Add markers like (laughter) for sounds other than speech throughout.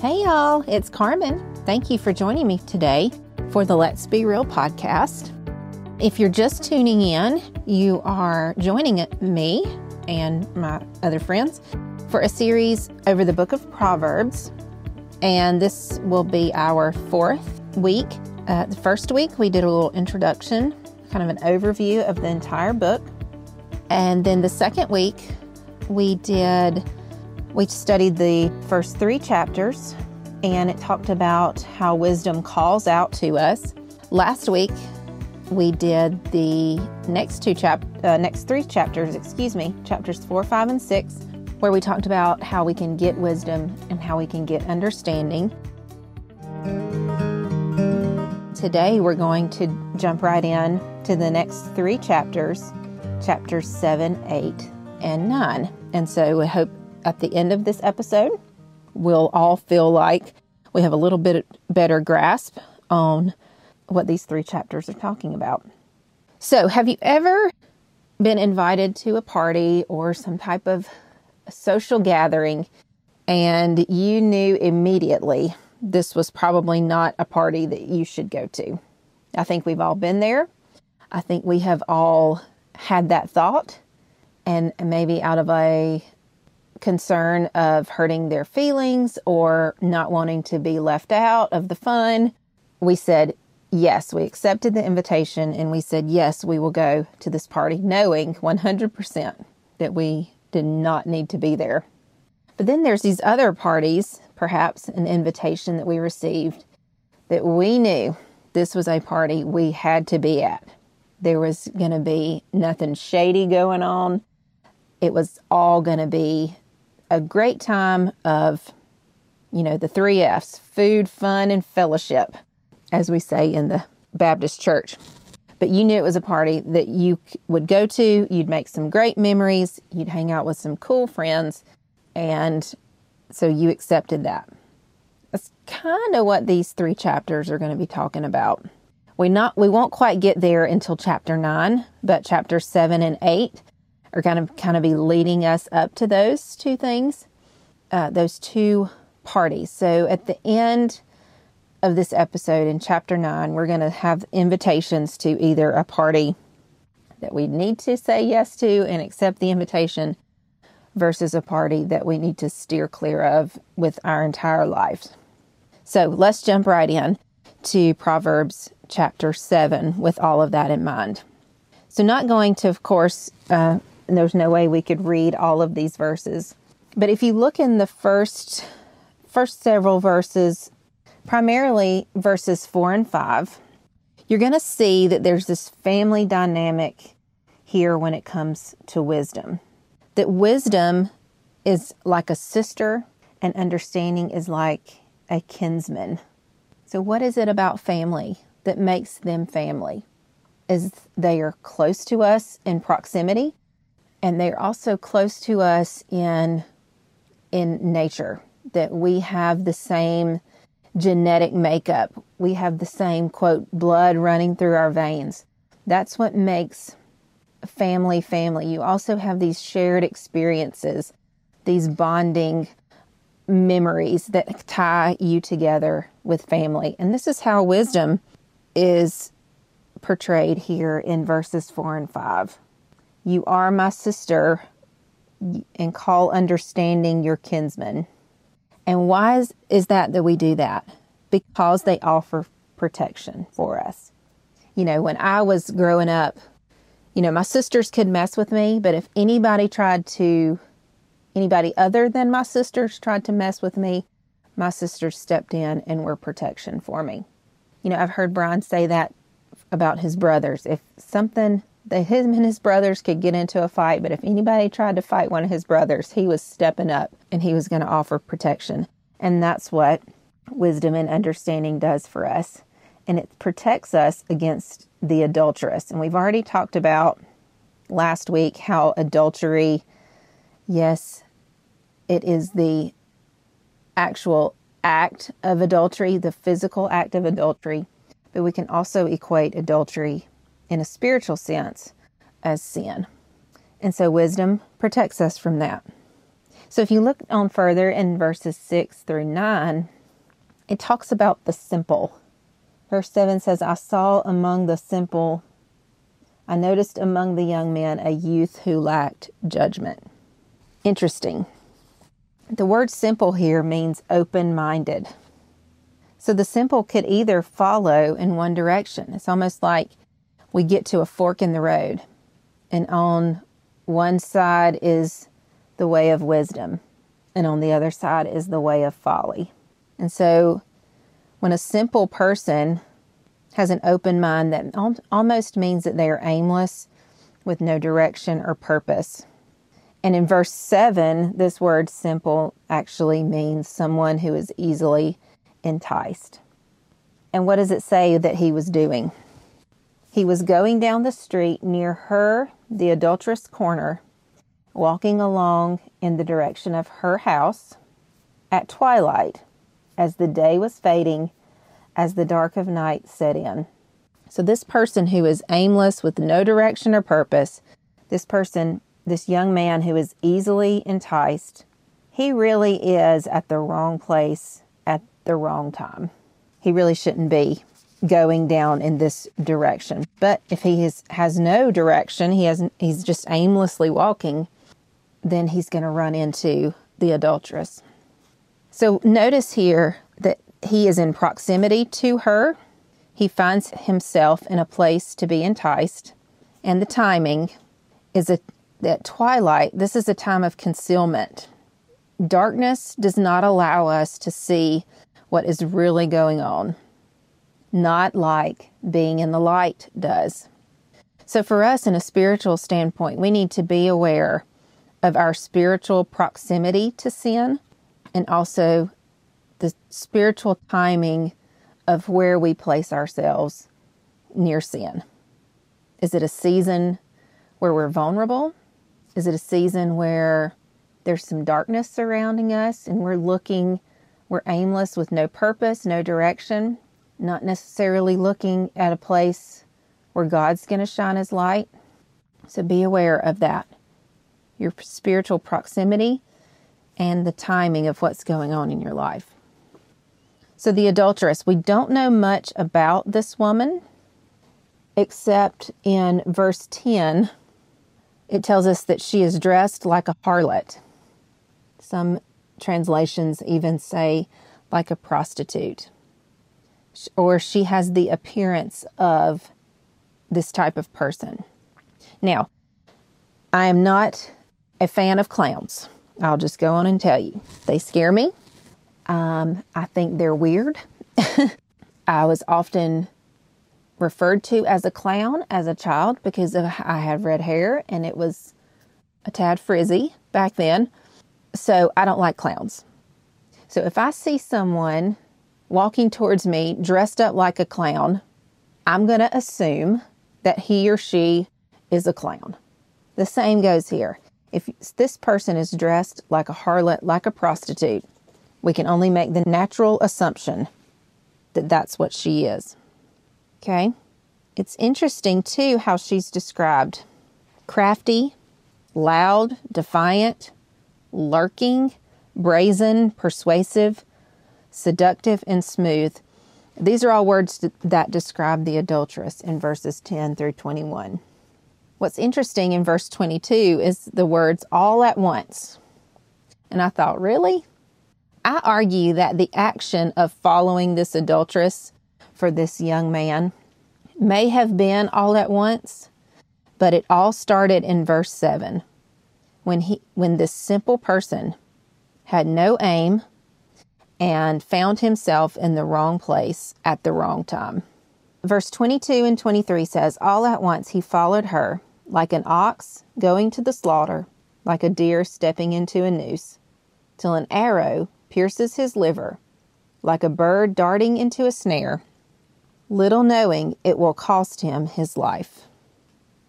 Hey, y'all, it's Carmen. Thank you for joining me today for the Let's Be Real podcast. If you're just tuning in, you are joining me and my other friends for a series over the book of Proverbs. And this will be our fourth week. Uh, the first week, we did a little introduction, kind of an overview of the entire book. And then the second week, we did we studied the first three chapters and it talked about how wisdom calls out to us. Last week, we did the next two chap uh, next three chapters, excuse me, chapters 4, 5 and 6, where we talked about how we can get wisdom and how we can get understanding. Today we're going to jump right in to the next three chapters, chapters 7, 8, and 9. And so we hope at the end of this episode, we'll all feel like we have a little bit better grasp on what these three chapters are talking about. So, have you ever been invited to a party or some type of social gathering and you knew immediately this was probably not a party that you should go to? I think we've all been there. I think we have all had that thought, and maybe out of a concern of hurting their feelings or not wanting to be left out of the fun, we said, yes, we accepted the invitation and we said, yes, we will go to this party, knowing 100% that we did not need to be there. But then there's these other parties, perhaps an invitation that we received that we knew this was a party we had to be at. There was going to be nothing shady going on. It was all going to be a great time of, you know, the three F's food, fun, and fellowship, as we say in the Baptist church. But you knew it was a party that you would go to, you'd make some great memories, you'd hang out with some cool friends, and so you accepted that. That's kind of what these three chapters are going to be talking about. We not we won't quite get there until chapter 9, but chapter 7 and 8 are going to kind of be leading us up to those two things, uh, those two parties. So at the end of this episode in chapter 9, we're going to have invitations to either a party that we need to say yes to and accept the invitation versus a party that we need to steer clear of with our entire lives. So let's jump right in to Proverbs chapter 7 with all of that in mind. So, not going to, of course, uh, and there's no way we could read all of these verses. But if you look in the first first several verses, primarily verses 4 and 5, you're going to see that there's this family dynamic here when it comes to wisdom. That wisdom is like a sister and understanding is like a kinsman. So what is it about family that makes them family? Is they are close to us in proximity and they're also close to us in in nature that we have the same genetic makeup. We have the same quote blood running through our veins. That's what makes family family. You also have these shared experiences these bonding memories that tie you together with family. And this is how wisdom is portrayed here in verses 4 and 5 you are my sister, and call understanding your kinsman. And why is, is that that we do that? Because they offer protection for us. You know, when I was growing up, you know, my sisters could mess with me, but if anybody tried to, anybody other than my sisters tried to mess with me, my sisters stepped in and were protection for me. You know, I've heard Brian say that about his brothers. If something that him and his brothers could get into a fight, but if anybody tried to fight one of his brothers, he was stepping up and he was going to offer protection. And that's what wisdom and understanding does for us. And it protects us against the adulteress. And we've already talked about last week how adultery, yes, it is the actual act of adultery, the physical act of adultery, but we can also equate adultery in a spiritual sense as sin. And so wisdom protects us from that. So if you look on further in verses 6 through 9, it talks about the simple. Verse 7 says, I saw among the simple, I noticed among the young men a youth who lacked judgment. Interesting. The word simple here means open minded. So the simple could either follow in one direction. It's almost like we get to a fork in the road, and on one side is the way of wisdom, and on the other side is the way of folly. And so when a simple person has an open mind, that almost means that they are aimless with no direction or purpose. And in verse 7, this word simple actually means someone who is easily enticed. And what does it say that he was doing? He was going down the street near her, the adulterous corner, walking along in the direction of her house at twilight, as the day was fading, as the dark of night set in. So, this person who is aimless with no direction or purpose, this person, this young man who is easily enticed, he really is at the wrong place at the wrong time. He really shouldn't be going down in this direction. But if he has, has no direction, he has he's just aimlessly walking, then he's going to run into the adulteress. So notice here that he is in proximity to her. He finds himself in a place to be enticed, and the timing is a, at twilight. This is a time of concealment. Darkness does not allow us to see what is really going on not like being in the light does. So, for us, in a spiritual standpoint, we need to be aware of our spiritual proximity to sin and also the spiritual timing of where we place ourselves near sin. Is it a season where we're vulnerable? Is it a season where there's some darkness surrounding us and we're looking, we're aimless with no purpose, no direction? Not necessarily looking at a place where God's going to shine His light. So be aware of that. Your spiritual proximity and the timing of what's going on in your life. So, the adulteress, we don't know much about this woman except in verse 10, it tells us that she is dressed like a harlot. Some translations even say like a prostitute or she has the appearance of this type of person. Now, I am not a fan of clowns. I'll just go on and tell you. They scare me. Um, I think they're weird. (laughs) I was often referred to as a clown as a child because of, I had red hair and it was a tad frizzy back then. So I don't like clowns. So if I see someone walking towards me dressed up like a clown, I'm going to assume that he or she is a clown. The same goes here. If this person is dressed like a harlot, like a prostitute, we can only make the natural assumption that that's what she is. Okay? It's interesting too how she's described crafty, loud, defiant, lurking, brazen, persuasive, seductive, and smooth. These are all words that describe the adulteress in verses 10 through 21. What's interesting in verse 22 is the words all at once. And I thought, really? I argue that the action of following this adulteress for this young man may have been all at once, but it all started in verse 7 when he when this simple person had no aim, and found himself in the wrong place at the wrong time. Verse 22 and 23 says, All at once he followed her, like an ox going to the slaughter, like a deer stepping into a noose, till an arrow pierces his liver, like a bird darting into a snare, little knowing it will cost him his life.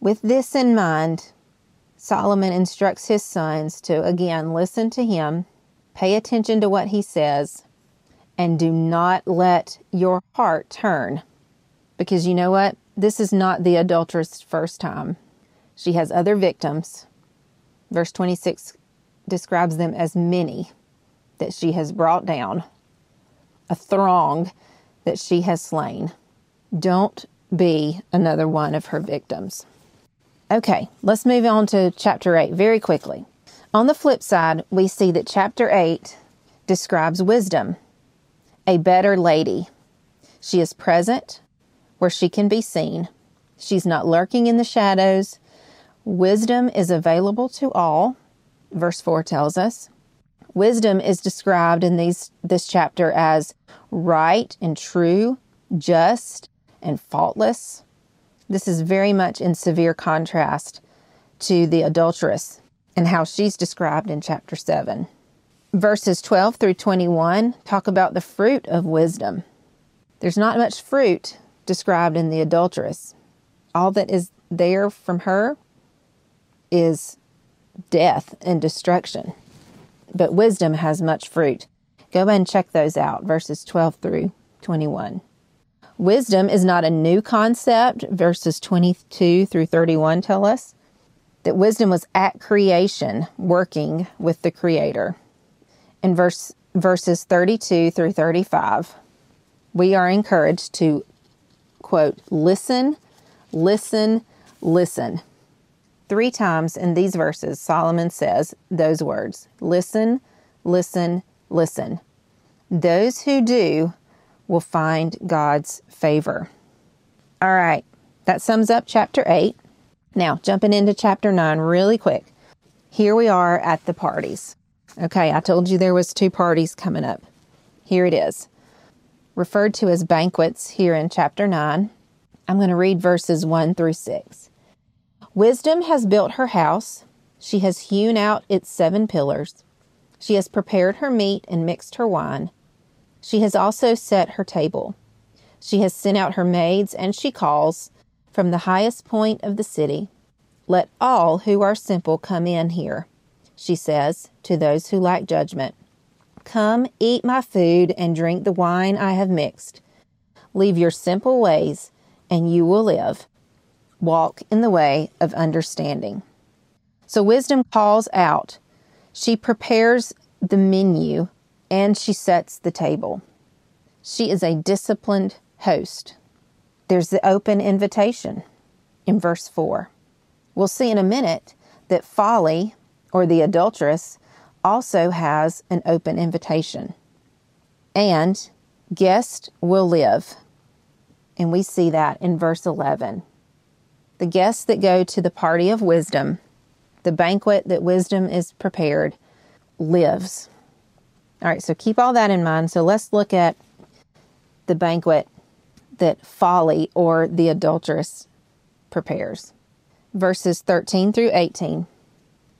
With this in mind, Solomon instructs his sons to again listen to him Pay attention to what he says and do not let your heart turn. Because you know what? This is not the adulteress' first time. She has other victims. Verse 26 describes them as many that she has brought down, a throng that she has slain. Don't be another one of her victims. Okay, let's move on to chapter 8 very quickly. On the flip side, we see that chapter 8 describes wisdom, a better lady. She is present where she can be seen. She's not lurking in the shadows. Wisdom is available to all, verse 4 tells us. Wisdom is described in these, this chapter as right and true, just and faultless. This is very much in severe contrast to the adulteress and how she's described in chapter 7. Verses 12 through 21 talk about the fruit of wisdom. There's not much fruit described in the adulteress. All that is there from her is death and destruction. But wisdom has much fruit. Go and check those out, verses 12 through 21. Wisdom is not a new concept, verses 22 through 31 tell us that wisdom was at creation working with the creator. In verse verses 32 through 35, we are encouraged to quote, listen, listen, listen. Three times in these verses, Solomon says those words listen, listen, listen. Those who do will find God's favor. All right, that sums up chapter 8. Now, jumping into chapter 9 really quick. Here we are at the parties. Okay, I told you there was two parties coming up. Here it is. Referred to as banquets here in chapter 9. I'm going to read verses 1 through 6. Wisdom has built her house. She has hewn out its seven pillars. She has prepared her meat and mixed her wine. She has also set her table. She has sent out her maids, and she calls from the highest point of the city, Let all who are simple come in here, she says to those who lack judgment. Come, eat my food, and drink the wine I have mixed. Leave your simple ways, and you will live. Walk in the way of understanding. So, wisdom calls out. She prepares the menu and she sets the table. She is a disciplined host. There's the open invitation in verse 4. We'll see in a minute that folly, or the adulteress, also has an open invitation. And guest will live. And we see that in verse 11. The guests that go to the party of wisdom, the banquet that wisdom is prepared, lives. All right, so keep all that in mind. So let's look at the banquet that folly or the adulteress prepares. Verses 13 through 18.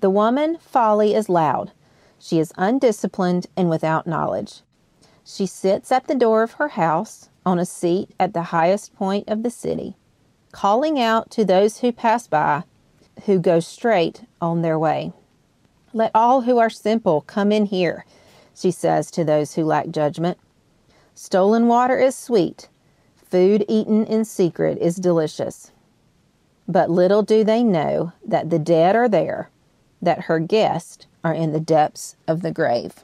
The woman, folly, is loud. She is undisciplined and without knowledge. She sits at the door of her house on a seat at the highest point of the city, calling out to those who pass by, who go straight on their way. Let all who are simple come in here she says to those who lack judgment. Stolen water is sweet, food eaten in secret is delicious. But little do they know that the dead are there, that her guests are in the depths of the grave.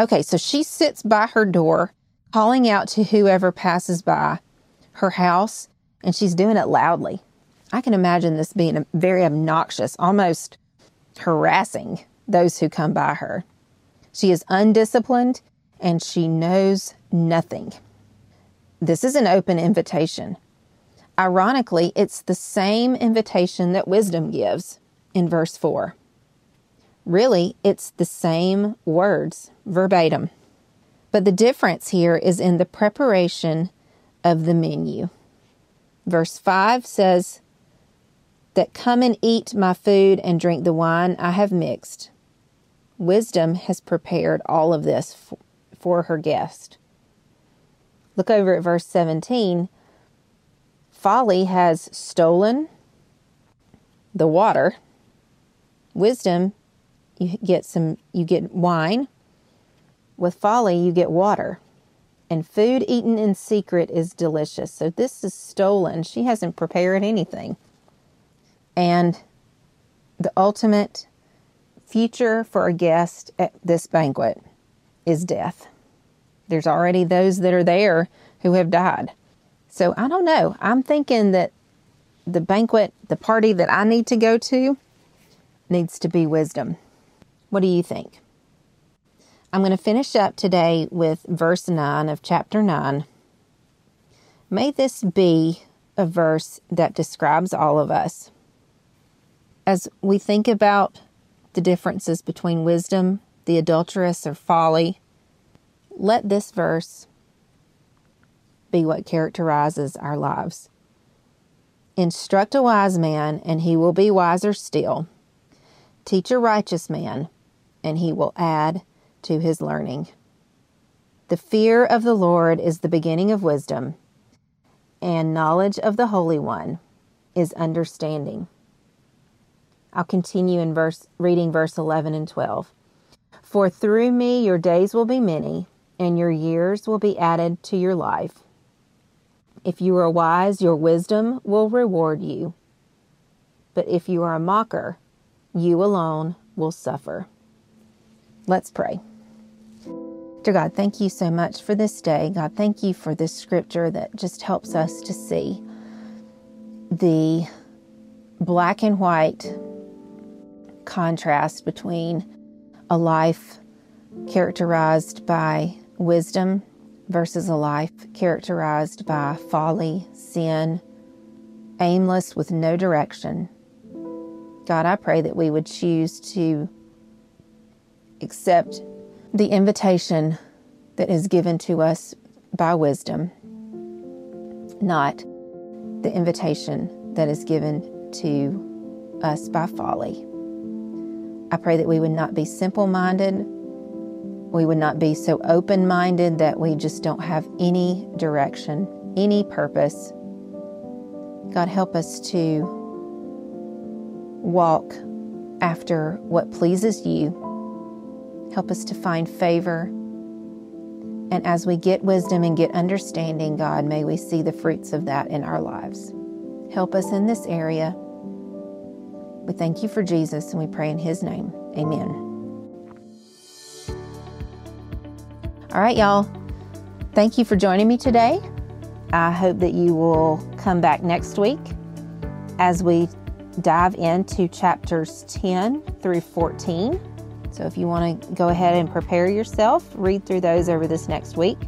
Okay, so she sits by her door, calling out to whoever passes by her house, and she's doing it loudly. I can imagine this being very obnoxious, almost harassing those who come by her. She is undisciplined and she knows nothing. This is an open invitation. Ironically, it's the same invitation that wisdom gives in verse 4. Really, it's the same words, verbatim. But the difference here is in the preparation of the menu. Verse 5 says, That come and eat my food and drink the wine I have mixed. Wisdom has prepared all of this for her guest. Look over at verse 17. Folly has stolen the water. Wisdom, you get some you get wine. With folly you get water. And food eaten in secret is delicious. So this is stolen. She hasn't prepared anything. And the ultimate future for a guest at this banquet is death. There's already those that are there who have died. So I don't know. I'm thinking that the banquet, the party that I need to go to, needs to be wisdom. What do you think? I'm going to finish up today with verse 9 of chapter 9. May this be a verse that describes all of us. As we think about the differences between wisdom, the adulteress, or folly, let this verse be what characterizes our lives. Instruct a wise man, and he will be wiser still. Teach a righteous man, and he will add to his learning. The fear of the Lord is the beginning of wisdom, and knowledge of the Holy One is understanding. I'll continue in verse reading verse 11 and 12. For through me your days will be many, and your years will be added to your life. If you are wise, your wisdom will reward you. But if you are a mocker, you alone will suffer. Let's pray. Dear God, thank you so much for this day. God, thank you for this scripture that just helps us to see the black and white contrast between a life characterized by wisdom versus a life characterized by folly, sin, aimless with no direction. God, I pray that we would choose to accept the invitation that is given to us by wisdom, not the invitation that is given to us by folly. I pray that we would not be simple minded we would not be so open minded that we just don't have any direction, any purpose. God, help us to walk after what pleases you. Help us to find favor. And as we get wisdom and get understanding, God, may we see the fruits of that in our lives. Help us in this area. We thank you for Jesus and we pray in his name. Amen. All right, y'all. Thank you for joining me today. I hope that you will come back next week as we dive into chapters 10 through 14. So, if you want to go ahead and prepare yourself, read through those over this next week.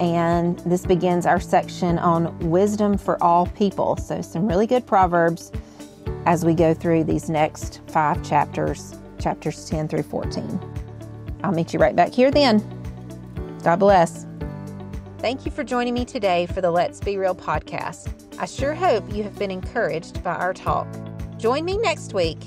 And this begins our section on wisdom for all people. So, some really good proverbs as we go through these next five chapters, chapters 10 through 14. I'll meet you right back here then. God bless. Thank you for joining me today for the Let's Be Real podcast. I sure hope you have been encouraged by our talk. Join me next week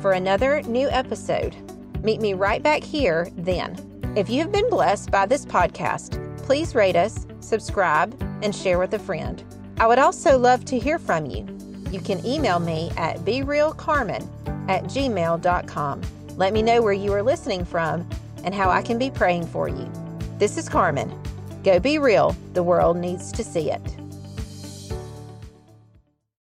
for another new episode. Meet me right back here then. If you have been blessed by this podcast, please rate us, subscribe, and share with a friend. I would also love to hear from you. You can email me at berealcarmen at gmail.com. Let me know where you are listening from and how I can be praying for you. This is Carmen. Go be real. The world needs to see it.